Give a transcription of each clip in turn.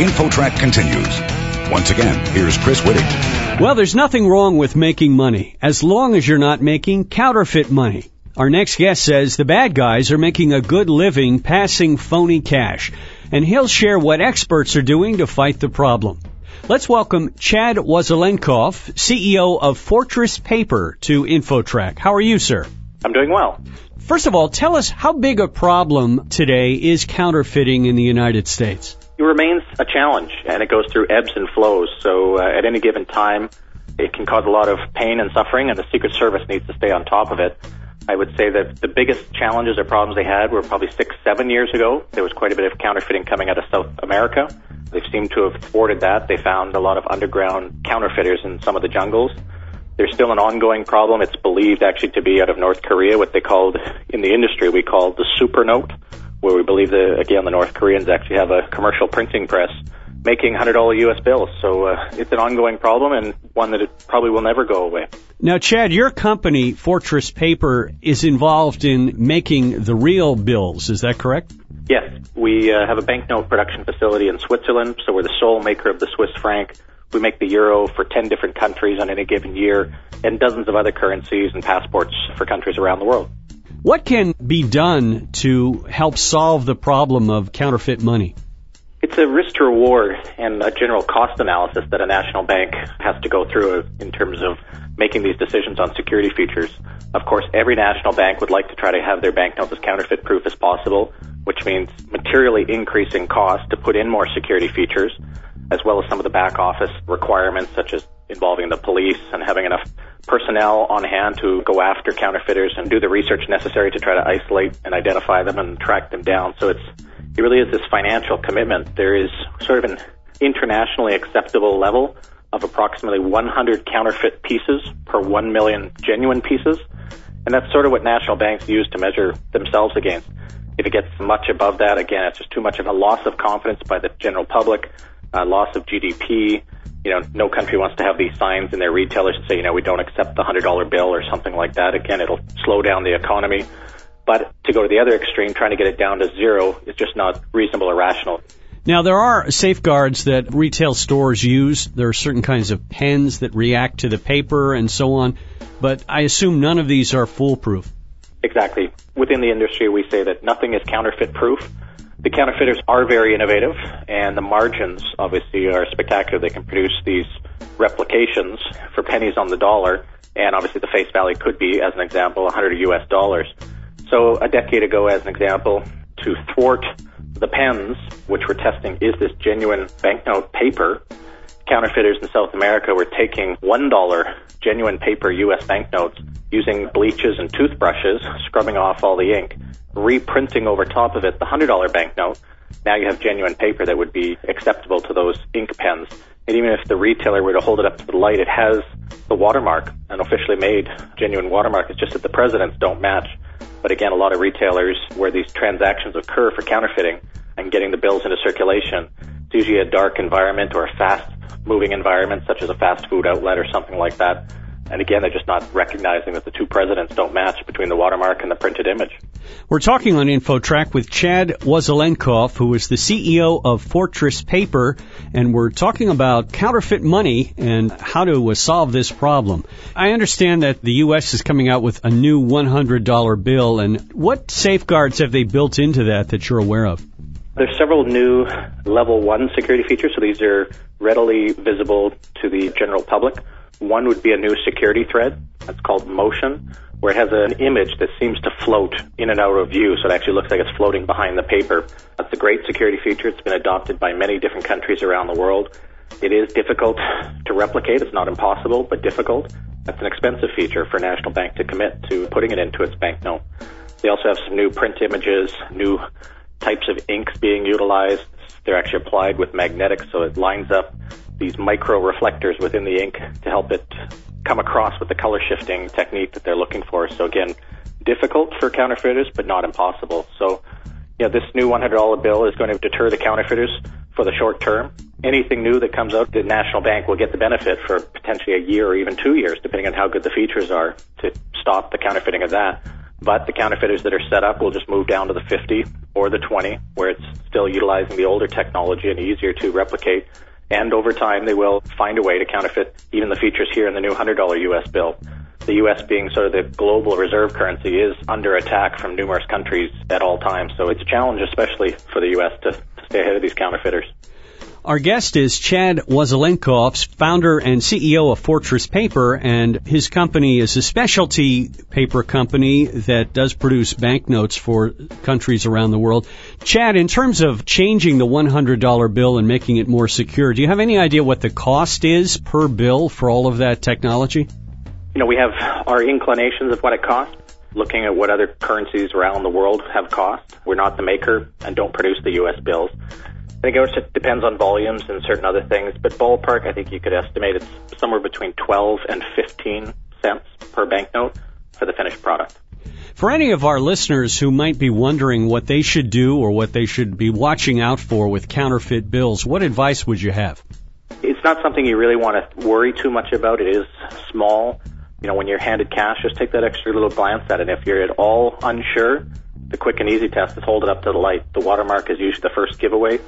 InfoTrack continues. Once again, here's Chris Whitting. Well, there's nothing wrong with making money as long as you're not making counterfeit money. Our next guest says the bad guys are making a good living passing phony cash, and he'll share what experts are doing to fight the problem. Let's welcome Chad Wasilenkoff, CEO of Fortress Paper, to InfoTrack. How are you, sir? I'm doing well. First of all, tell us how big a problem today is counterfeiting in the United States? It remains a challenge, and it goes through ebbs and flows. So uh, at any given time, it can cause a lot of pain and suffering, and the Secret Service needs to stay on top of it. I would say that the biggest challenges or problems they had were probably six, seven years ago. There was quite a bit of counterfeiting coming out of South America. They seem to have thwarted that. They found a lot of underground counterfeiters in some of the jungles. There's still an ongoing problem. It's believed actually to be out of North Korea, what they called in the industry, we call the super note, where we believe that, again, the North Koreans actually have a commercial printing press making $100 US bills. So uh, it's an ongoing problem and one that it probably will never go away. Now, Chad, your company, Fortress Paper, is involved in making the real bills. Is that correct? Yes, we uh, have a banknote production facility in Switzerland, so we're the sole maker of the Swiss franc. We make the euro for 10 different countries on any given year and dozens of other currencies and passports for countries around the world. What can be done to help solve the problem of counterfeit money? It's a risk to reward and a general cost analysis that a national bank has to go through in terms of making these decisions on security features. Of course, every national bank would like to try to have their banknotes as counterfeit proof as possible, which means materially increasing costs to put in more security features, as well as some of the back office requirements, such as involving the police and having enough personnel on hand to go after counterfeiters and do the research necessary to try to isolate and identify them and track them down. So it's it really is this financial commitment. There is sort of an internationally acceptable level of approximately 100 counterfeit pieces per 1 million genuine pieces. And that's sort of what national banks use to measure themselves against. If it gets much above that, again, it's just too much of a loss of confidence by the general public, uh, loss of GDP. You know, no country wants to have these signs in their retailers and say, you know, we don't accept the $100 bill or something like that. Again, it'll slow down the economy. But to go to the other extreme, trying to get it down to zero, is just not reasonable or rational. Now, there are safeguards that retail stores use. There are certain kinds of pens that react to the paper and so on, but I assume none of these are foolproof. Exactly. Within the industry, we say that nothing is counterfeit proof. The counterfeiters are very innovative, and the margins obviously are spectacular. They can produce these replications for pennies on the dollar, and obviously the face value could be, as an example, 100 US dollars. So a decade ago, as an example, to thwart the pens, which we're testing, is this genuine banknote paper? Counterfeiters in South America were taking $1 genuine paper U.S. banknotes using bleaches and toothbrushes, scrubbing off all the ink, reprinting over top of it the $100 banknote. Now you have genuine paper that would be acceptable to those ink pens. And even if the retailer were to hold it up to the light, it has the watermark, an officially made genuine watermark. It's just that the presidents don't match. But again, a lot of retailers where these transactions occur for counterfeiting and getting the bills into circulation, it's usually a dark environment or a fast moving environment such as a fast food outlet or something like that. And again, they're just not recognizing that the two presidents don't match between the watermark and the printed image. We're talking on InfoTrack with Chad Wasilenkoff, who is the CEO of Fortress Paper, and we're talking about counterfeit money and how to uh, solve this problem. I understand that the U.S. is coming out with a new $100 bill, and what safeguards have they built into that that you're aware of? There's several new level one security features, so these are readily visible to the general public. One would be a new security thread. That's called Motion, where it has an image that seems to float in and out of view, so it actually looks like it's floating behind the paper. That's a great security feature. It's been adopted by many different countries around the world. It is difficult to replicate. It's not impossible, but difficult. That's an expensive feature for a national bank to commit to putting it into its banknote. They also have some new print images, new types of inks being utilized. They're actually applied with magnetics, so it lines up these micro reflectors within the ink to help it come across with the color shifting technique that they're looking for. So again, difficult for counterfeiters, but not impossible. So, yeah, this new $100 bill is going to deter the counterfeiters for the short term. Anything new that comes out, the national bank will get the benefit for potentially a year or even two years, depending on how good the features are to stop the counterfeiting of that. But the counterfeiters that are set up will just move down to the 50 or the 20, where it's still utilizing the older technology and easier to replicate. And over time, they will find a way to counterfeit even the features here in the new $100 US bill. The US being sort of the global reserve currency is under attack from numerous countries at all times. So it's a challenge, especially for the US to, to stay ahead of these counterfeiters. Our guest is Chad Wasilenkoffs, founder and CEO of Fortress Paper, and his company is a specialty paper company that does produce banknotes for countries around the world. Chad, in terms of changing the $100 bill and making it more secure, do you have any idea what the cost is per bill for all of that technology? You know, we have our inclinations of what it costs looking at what other currencies around the world have cost. We're not the maker and don't produce the U.S. bills. I think it just depends on volumes and certain other things, but ballpark, I think you could estimate it's somewhere between 12 and 15 cents per banknote for the finished product. For any of our listeners who might be wondering what they should do or what they should be watching out for with counterfeit bills, what advice would you have? It's not something you really want to worry too much about. It is small. You know, when you're handed cash, just take that extra little glance at it. And if you're at all unsure, the quick and easy test is hold it up to the light. The watermark is usually the first giveaway.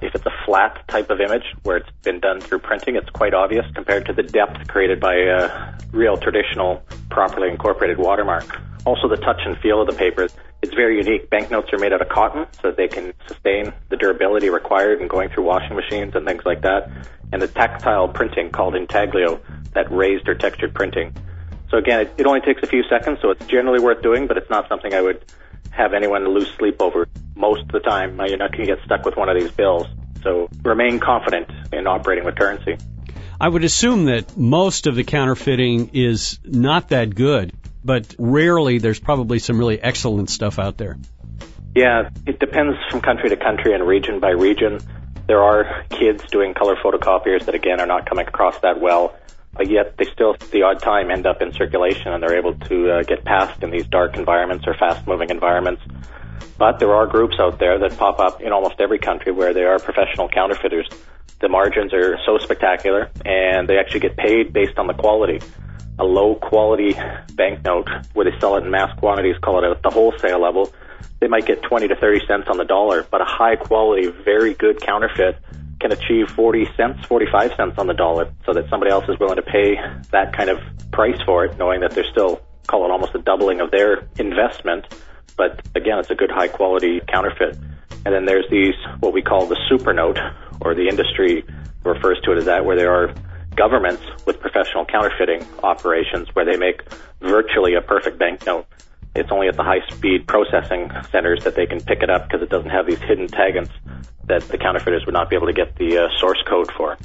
If it's a flat type of image where it's been done through printing, it's quite obvious compared to the depth created by a real traditional, properly incorporated watermark. Also, the touch and feel of the paper. It's very unique. Banknotes are made out of cotton so that they can sustain the durability required in going through washing machines and things like that. And the tactile printing called intaglio, that raised or textured printing. So again, it, it only takes a few seconds, so it's generally worth doing, but it's not something I would have anyone lose sleep over. Most of the time, you're not going to get stuck with one of these bills. So remain confident in operating with currency. I would assume that most of the counterfeiting is not that good, but rarely there's probably some really excellent stuff out there. Yeah, it depends from country to country and region by region. There are kids doing color photocopiers that again are not coming across that well but yet they still, the odd time, end up in circulation and they're able to uh, get past in these dark environments or fast moving environments. But there are groups out there that pop up in almost every country where they are professional counterfeiters. The margins are so spectacular and they actually get paid based on the quality. A low quality banknote where they sell it in mass quantities, call it at the wholesale level, they might get 20 to 30 cents on the dollar, but a high quality, very good counterfeit can achieve 40 cents, 45 cents on the dollar so that somebody else is willing to pay that kind of price for it, knowing that they're still, call it almost a doubling of their investment. But again, it's a good high quality counterfeit. And then there's these, what we call the super note, or the industry refers to it as that, where there are governments with professional counterfeiting operations where they make virtually a perfect banknote. It's only at the high speed processing centers that they can pick it up because it doesn't have these hidden taggants that the counterfeiters would not be able to get the uh, source code for.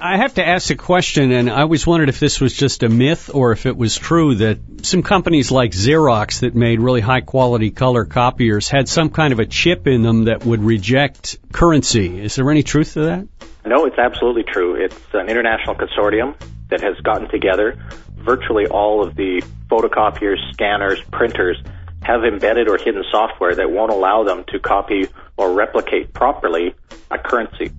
I have to ask a question, and I always wondered if this was just a myth or if it was true that some companies like Xerox that made really high quality color copiers had some kind of a chip in them that would reject currency. Is there any truth to that? No, it's absolutely true. It's an international consortium that has gotten together. Virtually all of the photocopiers, scanners, printers have embedded or hidden software that won't allow them to copy or replicate properly a currency.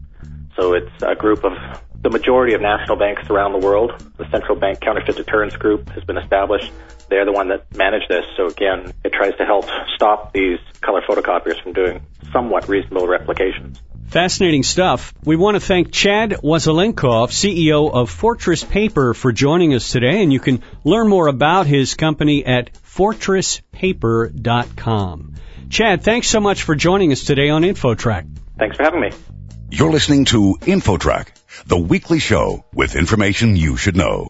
So it's a group of the majority of national banks around the world. The Central Bank Counterfeit Deterrence Group has been established. They're the one that manage this. So again, it tries to help stop these color photocopiers from doing somewhat reasonable replications. Fascinating stuff. We want to thank Chad Wasilenkoff, CEO of Fortress Paper, for joining us today, and you can learn more about his company at fortresspaper.com. Chad, thanks so much for joining us today on InfoTrack. Thanks for having me. You're listening to InfoTrack, the weekly show with information you should know.